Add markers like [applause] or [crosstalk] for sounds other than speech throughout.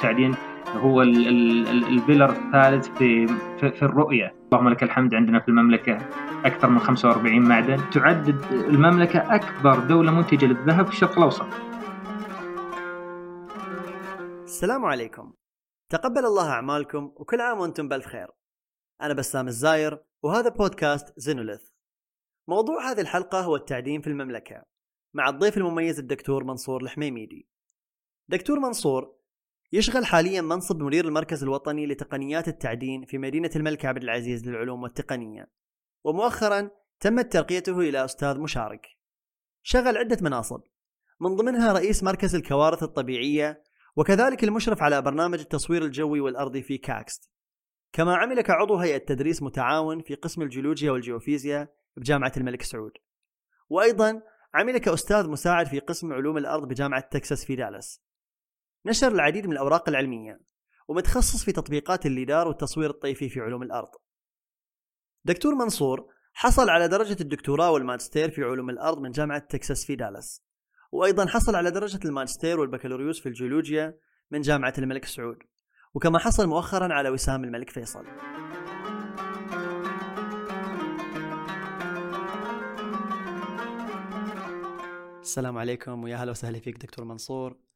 التعدين هو البيلر الثالث في, في الرؤية. اللهم لك الحمد عندنا في المملكة أكثر من 45 معدن. تعدد المملكة أكبر دولة منتجة للذهب في الشرق الأوسط. السلام عليكم. تقبل الله أعمالكم وكل عام وأنتم بالف خير أنا بسام الزاير وهذا بودكاست زينوليث. موضوع هذه الحلقة هو التعدين في المملكة مع الضيف المميز الدكتور منصور الحميميدي. دكتور منصور يشغل حاليا منصب مدير المركز الوطني لتقنيات التعدين في مدينة الملك عبد العزيز للعلوم والتقنية. ومؤخرا تمت ترقيته إلى أستاذ مشارك. شغل عدة مناصب من ضمنها رئيس مركز الكوارث الطبيعية وكذلك المشرف على برنامج التصوير الجوي والأرضي في كاكست. كما عمل كعضو هيئة تدريس متعاون في قسم الجيولوجيا والجيوفيزياء بجامعة الملك سعود. وأيضا عمل كأستاذ مساعد في قسم علوم الأرض بجامعة تكساس في دالاس. نشر العديد من الأوراق العلمية ومتخصص في تطبيقات الليدار والتصوير الطيفي في علوم الأرض. دكتور منصور حصل على درجة الدكتوراه والماجستير في علوم الأرض من جامعة تكساس في دالاس وأيضا حصل على درجة الماجستير والبكالوريوس في الجيولوجيا من جامعة الملك سعود وكما حصل مؤخرا على وسام الملك فيصل. السلام عليكم ويا هلا وسهلا فيك دكتور منصور.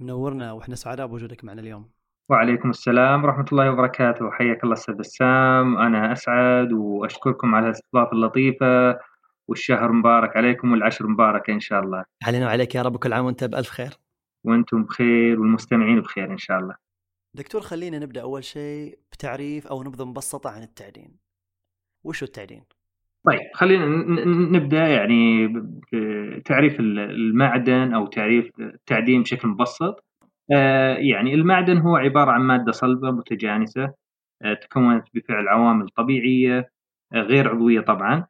منورنا وإحنا سعداء بوجودك معنا اليوم. وعليكم السلام ورحمة الله وبركاته. حياك الله أستاذ بسام. أنا أسعد وأشكركم على الاستضافة اللطيفة والشهر مبارك عليكم والعشر مباركة إن شاء الله. علينا وعليك يا رب. كل عام وأنت بألف خير. وأنتم بخير والمستمعين بخير إن شاء الله. دكتور خلينا نبدأ أول شيء بتعريف أو نبذة مبسطة عن التعدين. وشو التعدين؟ طيب خلينا نبدأ يعني بتعريف المعدن أو تعريف التعدين بشكل مبسط. آه، يعني المعدن هو عبارة عن مادة صلبة متجانسة آه، تكونت بفعل عوامل طبيعية آه، غير عضوية طبعا.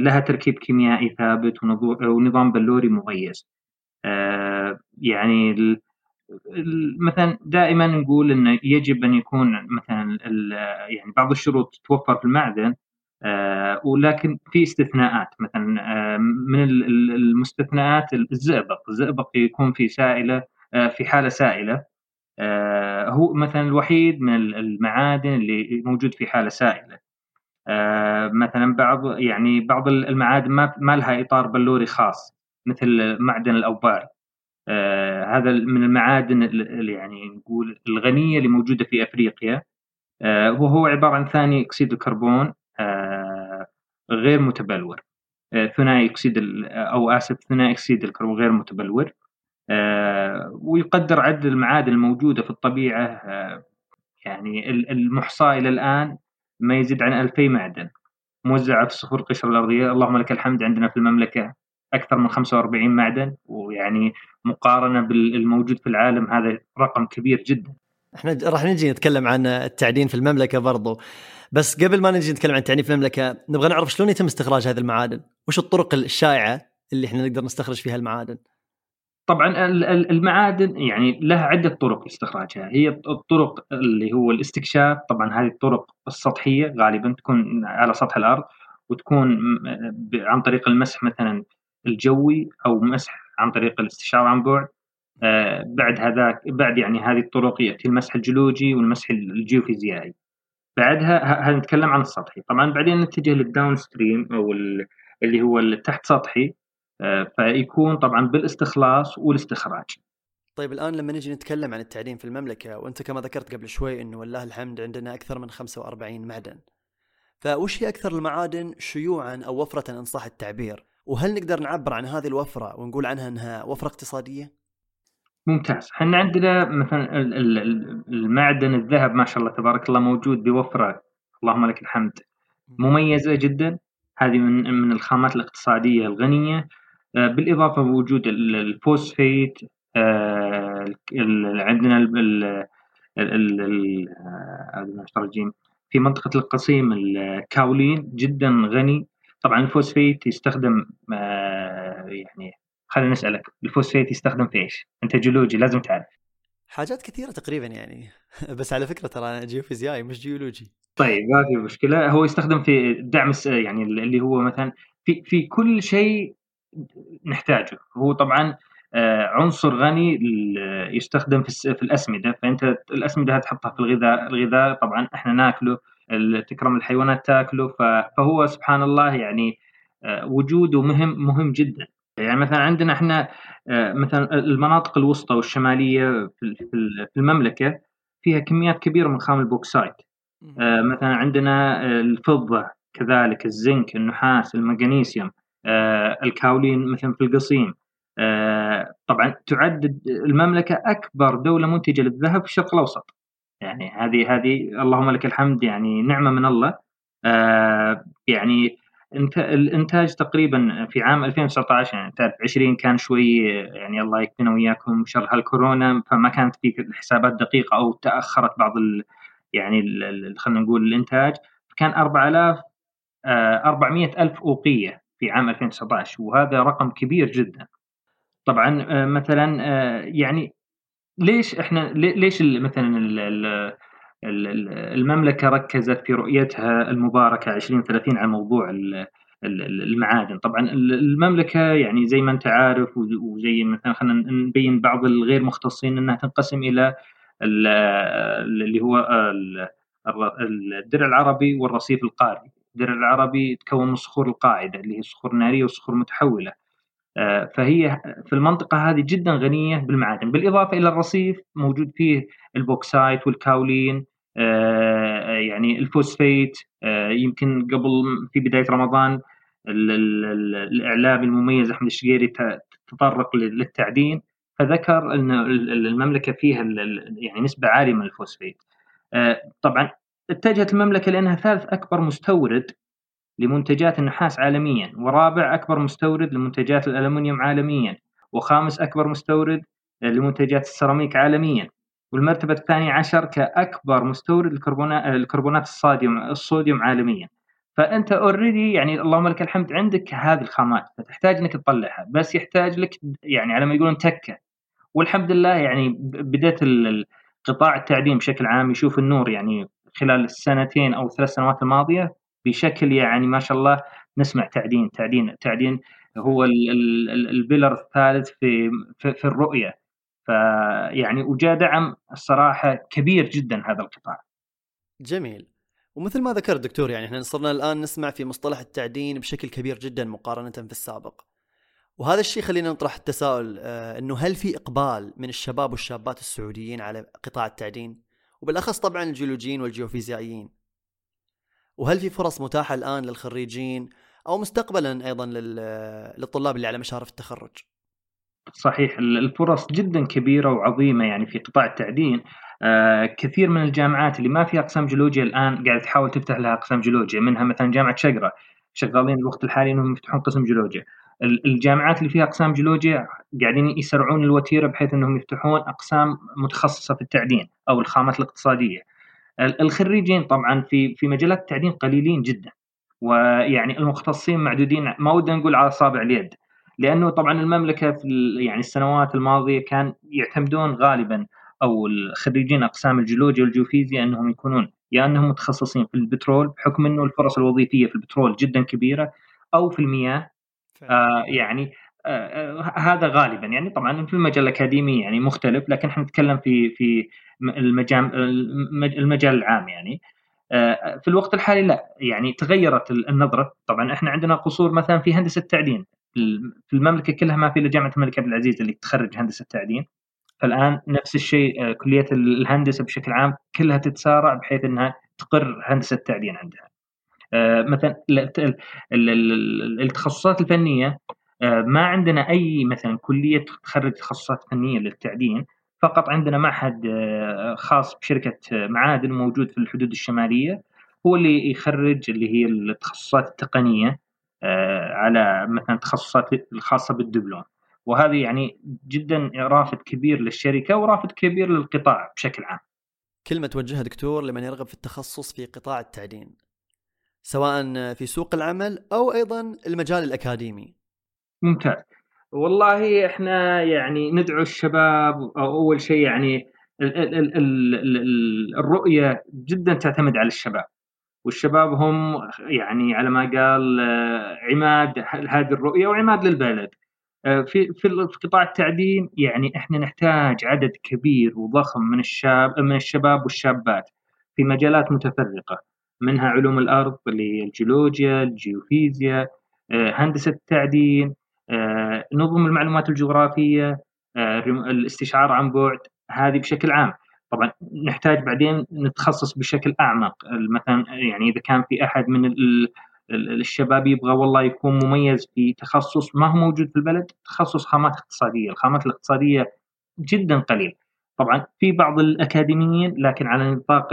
لها تركيب كيميائي ثابت ونظام بلوري مميز. يعني مثلا دائما نقول انه يجب أن يكون مثلا يعني بعض الشروط تتوفر في المعدن ولكن في استثناءات. مثلا آه، من المستثناءات الزئبق. الزئبق يكون في سائلة آه، في حالة سائلة. هو مثلا الوحيد من المعادن اللي موجود في حالة سائلة. مثلا بعض يعني بعض المعادن ما لها إطار بلوري خاص مثل معدن الأوبار. هذا من المعادن يعني نقول الغنية اللي موجودة في أفريقيا. وهو عبارة عن ثاني أكسيد الكربون. آه، غير متبلور. آه، ثنائي أكسيد أو اسف ثنائي أكسيد الكربون غير متبلور. آه، ويقدر عدد المعادن الموجودة في الطبيعة. يعني المحصاه إلى الآن ما يزيد عن 2000 معدن. موزعة في صخور القشرة الأرضية. اللهم لك الحمد عندنا في المملكة أكثر من 45 معدن. ويعني مقارنة بالموجود في العالم هذا رقم كبير جدا. إحنا راح نجي نتكلم عن التعدين في المملكة برضو. بس قبل ما نجي نتكلم عن التعدين في المملكة نبغى نعرف شلون يتم استخراج هذه المعادن؟ وش الطرق الشائعة اللي إحنا نقدر نستخرج فيها المعادن؟ طبعا المعادن يعني لها عدة طرق لاستخراجها. هي الطرق اللي هو الاستكشاف طبعا هذه الطرق السطحية غالبا تكون على سطح الأرض وتكون عن طريق المسح مثلا الجوي أو مسح عن طريق الاستشعار عن بعد. بعد هذاك بعد يعني هذه الطرق يأتي المسح الجيولوجي والمسح الجيوفيزيائي. بعدها هنتكلم نتكلم عن السطحي. طبعا بعدين نتجه لل downstream أو اللي هو التحت سطحي آه، فيكون طبعا بالاستخلاص والاستخراج. طيب الآن لما نجي نتكلم عن التعدين في المملكة وأنت كما ذكرت قبل شوي إنه والله الحمد عندنا أكثر من 45 معدن. فوش هي أكثر المعادن شيوعا أو وفرة أن صح التعبير؟ وهل نقدر نعبر عن هذه الوفرة ونقول عنها إنها وفرة اقتصادية؟ ممتاز. إحنا عندنا مثلا المعدن الذهب ما شاء الله تبارك الله موجود بوفرة. اللهم لك الحمد. مميزة جدا. هذه من من الخامات الاقتصادية الغنية. آه، بالإضافة بوجود الفوسفيت عندنا في منطقة القصيم الكاولين جدا غني. طبعا الفوسفيت يستخدم آه، يعني خلينا نسالك الفوسفيت يستخدم في إيش؟ انت جيولوجي لازم تعرف. حاجات كثيرة تقريبا يعني. [laughs] بس على فكرة ترى أنا جيوفيزيائي مش جيولوجي. طيب ما في مشكلة. هو يستخدم في دعم يعني اللي هو مثلا في في كل شيء نحتاجه. هو طبعا عنصر غني يستخدم في الأسمدة. فأنت الأسمدة هتحطها في الغذاء الغذاء طبعا إحنا ناكله تكرم الحيوانات تاكله. فهو سبحان الله يعني وجوده مهم مهم جدا. يعني مثلا عندنا إحنا مثلا المناطق الوسطى والشمالية في المملكة فيها كميات كبيرة من خام البوكسايت مثلا عندنا الفضة كذلك الزنك النحاس المغنيسيوم الكاولين مثلا في القصيم. طبعا تعد المملكة أكبر دولة منتجة للذهب في الشرق الأوسط. يعني هذه هذه اللهم لك الحمد يعني نعمة من الله. يعني الإنتاج تقريبا في عام 2019 يعني تعرف 20 كان شوي يعني الله يكفينا وياكم شر هالكورونا فما كانت في الحسابات دقيقة أو تأخرت بعض ال يعني خلينا نقول الإنتاج كان 4000 400 ألف أوقية في عام 2019 وهذا رقم كبير جدا. طبعا آه، مثلا آه، يعني ليش إحنا ليش مثلا المملكة ركزت في رؤيتها المباركة 2030 على موضوع المعادن. طبعا المملكة يعني زي ما أنت عارف وزي مثلا خلينا نبين بعض الغير مختصين إنها تنقسم إلى اللي هو الدرع العربي والرصيف القاري. الدرع العربي يتكون من صخور القاعدة اللي هي صخور نارية وصخور متحولة. آه، فهي في المنطقة هذه جدا غنية بالمعادن. بالإضافة إلى الرصيف موجود فيه البوكسايت والكاولين يعني الفوسفيت آه، يمكن قبل في بداية رمضان الإعلامي المميز أحمد الشقيري تطرق للتعدين فذكر أن المملكة فيها يعني نسبة عالية من الفوسفيت. طبعا اتجهت المملكة لأنها ثالث أكبر مستورد لمنتجات النحاس عالميا ورابع أكبر مستورد لمنتجات الألمنيوم عالميا وخامس أكبر مستورد لمنتجات السيراميك عالميا. والمرتبة الثانية عشر كأكبر مستورد لكربونات الصوديوم الصوديوم عالميا. فأنت already يعني اللهم لك الحمد عندك هذه الخامات فتحتاج إنك تطلعها بس يحتاج لك يعني على ما يقولون تكة. والحمد لله يعني بدأت قطاع التعدين بشكل عام يشوف النور يعني خلال السنتين أو ثلاث سنوات الماضية بشكل يعني ما شاء الله نسمع تعدين تعدين تعدين هو البيلر الثالث في, في الرؤية. فيعني وجاء دعم الصراحة كبير جدا هذا القطاع. جميل. ومثل ما ذكر دكتور يعني إحنا صرنا الآن نسمع في مصطلح التعدين بشكل كبير جدا مقارنة في السابق. وهذا الشيء خلينا نطرح التساؤل آه إنه هل في إقبال من الشباب والشابات السعوديين على قطاع التعدين؟ وبالأخص طبعا الجيولوجيين والجيوفيزيائيين. وهل في فرص متاحة الآن للخريجين أو مستقبلا أيضا للطلاب اللي على مشارف التخرج؟ صحيح. الفرص جدا كبيرة وعظيمة يعني في قطاع التعدين. آه كثير من الجامعات اللي ما فيها أقسام جيولوجيا الآن قاعد تحاول تفتح لها أقسام جيولوجيا منها مثلا جامعة شقرة. شغالين الوقت الحالي إنهم يفتحون قسم جيولوجيا. الجامعات اللي فيها أقسام جيولوجيا قاعدين يسرعون الوتيرة بحيث إنهم يفتحون أقسام متخصصة في التعدين أو الخامات الاقتصادية. الخريجين طبعا في في مجالات التعدين قليلين جدا. ويعني المختصين معدودين ما ودنا نقول على اصابع اليد. لأنه طبعا المملكة في يعني السنوات الماضية كان يعتمدون غالبا أو الخريجين أقسام الجيولوجيا والجيوفيزياء أنهم يكونون يا أنهم متخصصين في البترول بحكم إنه الفرص الوظيفية في البترول جدا كبيرة أو في المياه. آه يعني آه آه هذا غالبا. يعني طبعا في المجال الأكاديمي يعني مختلف لكن إحنا نتكلم في في المجال المجال العام يعني. آه، في الوقت الحالي لا. يعني تغيرت النظرة. طبعا إحنا عندنا قصور مثلا في هندسة التعدين في المملكة كلها ما في إلا جامعة الملك عبد العزيز اللي تخرج هندسة التعدين فالآن نفس الشيء آه، كلية الهندسة بشكل عام كلها تتسارع بحيث إنها تقر هندسة التعدين عندها. آه، مثلا التخصصات الفنية ما عندنا أي مثلا كلية تخرج تخصصات فنية للتعدين فقط عندنا معهد آه، خاص بشركة آه، معادن موجود في الحدود الشمالية. هو اللي يخرج اللي هي التخصصات التقنية. آه، على مثلا التخصصات الخاصة بالدبلوم. وهذه يعني جدا رافد كبير للشركة ورافد كبير للقطاع بشكل عام. كلمة توجهها دكتور لمن يرغب في التخصص في قطاع التعدين سواء في سوق العمل أو أيضا المجال الأكاديمي. ممتاز. والله إحنا يعني ندعو الشباب أول شيء يعني ال ال ال الرؤية جدا تعتمد على الشباب. والشباب هم يعني على ما قال عماد هذه الرؤية وعماد للبلد آه، في في قطاع التعدين يعني إحنا نحتاج عدد كبير وضخم من الشاب من الشباب والشابات في مجالات متفرقة منها علوم الأرض اللي الجيولوجيا، الجيوفيزياء، آه، هندسة التعدين، آه، نظم المعلومات الجغرافية، الاستشعار عن بعد، هذه بشكل عام. طبعا نحتاج بعدين نتخصص بشكل أعمق مثلا يعني إذا كان في أحد من الشباب يبغى والله يكون مميز في تخصص ما هو موجود في البلد تخصص خامات اقتصادية، الخامات الاقتصادية جدا قليل. طبعا في بعض الأكاديميين لكن على نطاق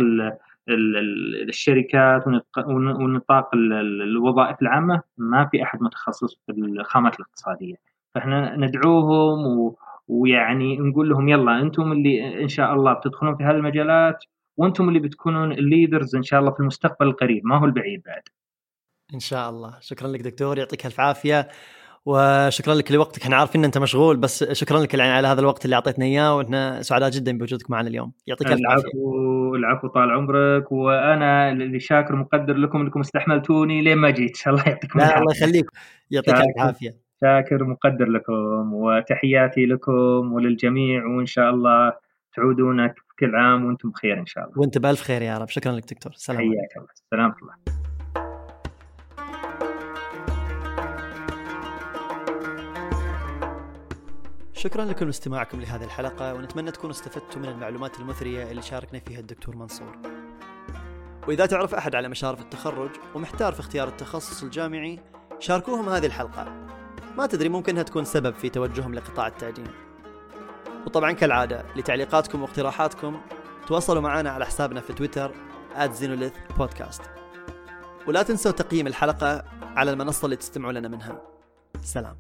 الشركات ونطاق الوظائف العامة ما في أحد متخصص في الخامات الاقتصادية. فإحنا ندعوهم ويعني نقول لهم يلا أنتم اللي إن شاء الله بتدخلون في هذه المجالات وأنتم اللي بتكونون الليدرز إن شاء الله في المستقبل القريب ما هو البعيد بعد. إن شاء الله. شكرا لك دكتور يعطيك ألف عافية وشكرا لك لوقتك. إحنا عارفين إن أنت مشغول بس شكرا لك على هذا الوقت اللي أعطيتنا إياه وإحنا سعداء جدا بوجودك معنا اليوم. يعطيك ألف عافية. العفو العفو طال عمرك وأنا اللي شاكر مقدر لكم انكم استحملتوني لين ما جيت. [laughs] الله يعطيكم العافية. الله يخليك يعطيك ألف عافية. شاكر مقدر لكم وتحياتي لكم وللجميع وإن شاء الله تعودون كل عام وأنتم بخير إن شاء الله. وأنت بألف خير يا رب. شكرا لك دكتور. سلام حياك الله. سلام الله. شكرا لكم لاستماعكم لهذه الحلقة ونتمنى تكونوا استفدتوا من المعلومات المثرية اللي شاركنا فيها الدكتور منصور. وإذا تعرف أحد على مشارف التخرج ومحتار في اختيار التخصص الجامعي شاركوهم هذه الحلقة. ما تدري ممكنها تكون سبب في توجههم لقطاع التعدين. وطبعا كالعادة لتعليقاتكم واقتراحاتكم تواصلوا معنا على حسابنا في تويتر @zenolith ولا تنسوا تقييم الحلقة على المنصة اللي تستمعوا لنا منها. سلام.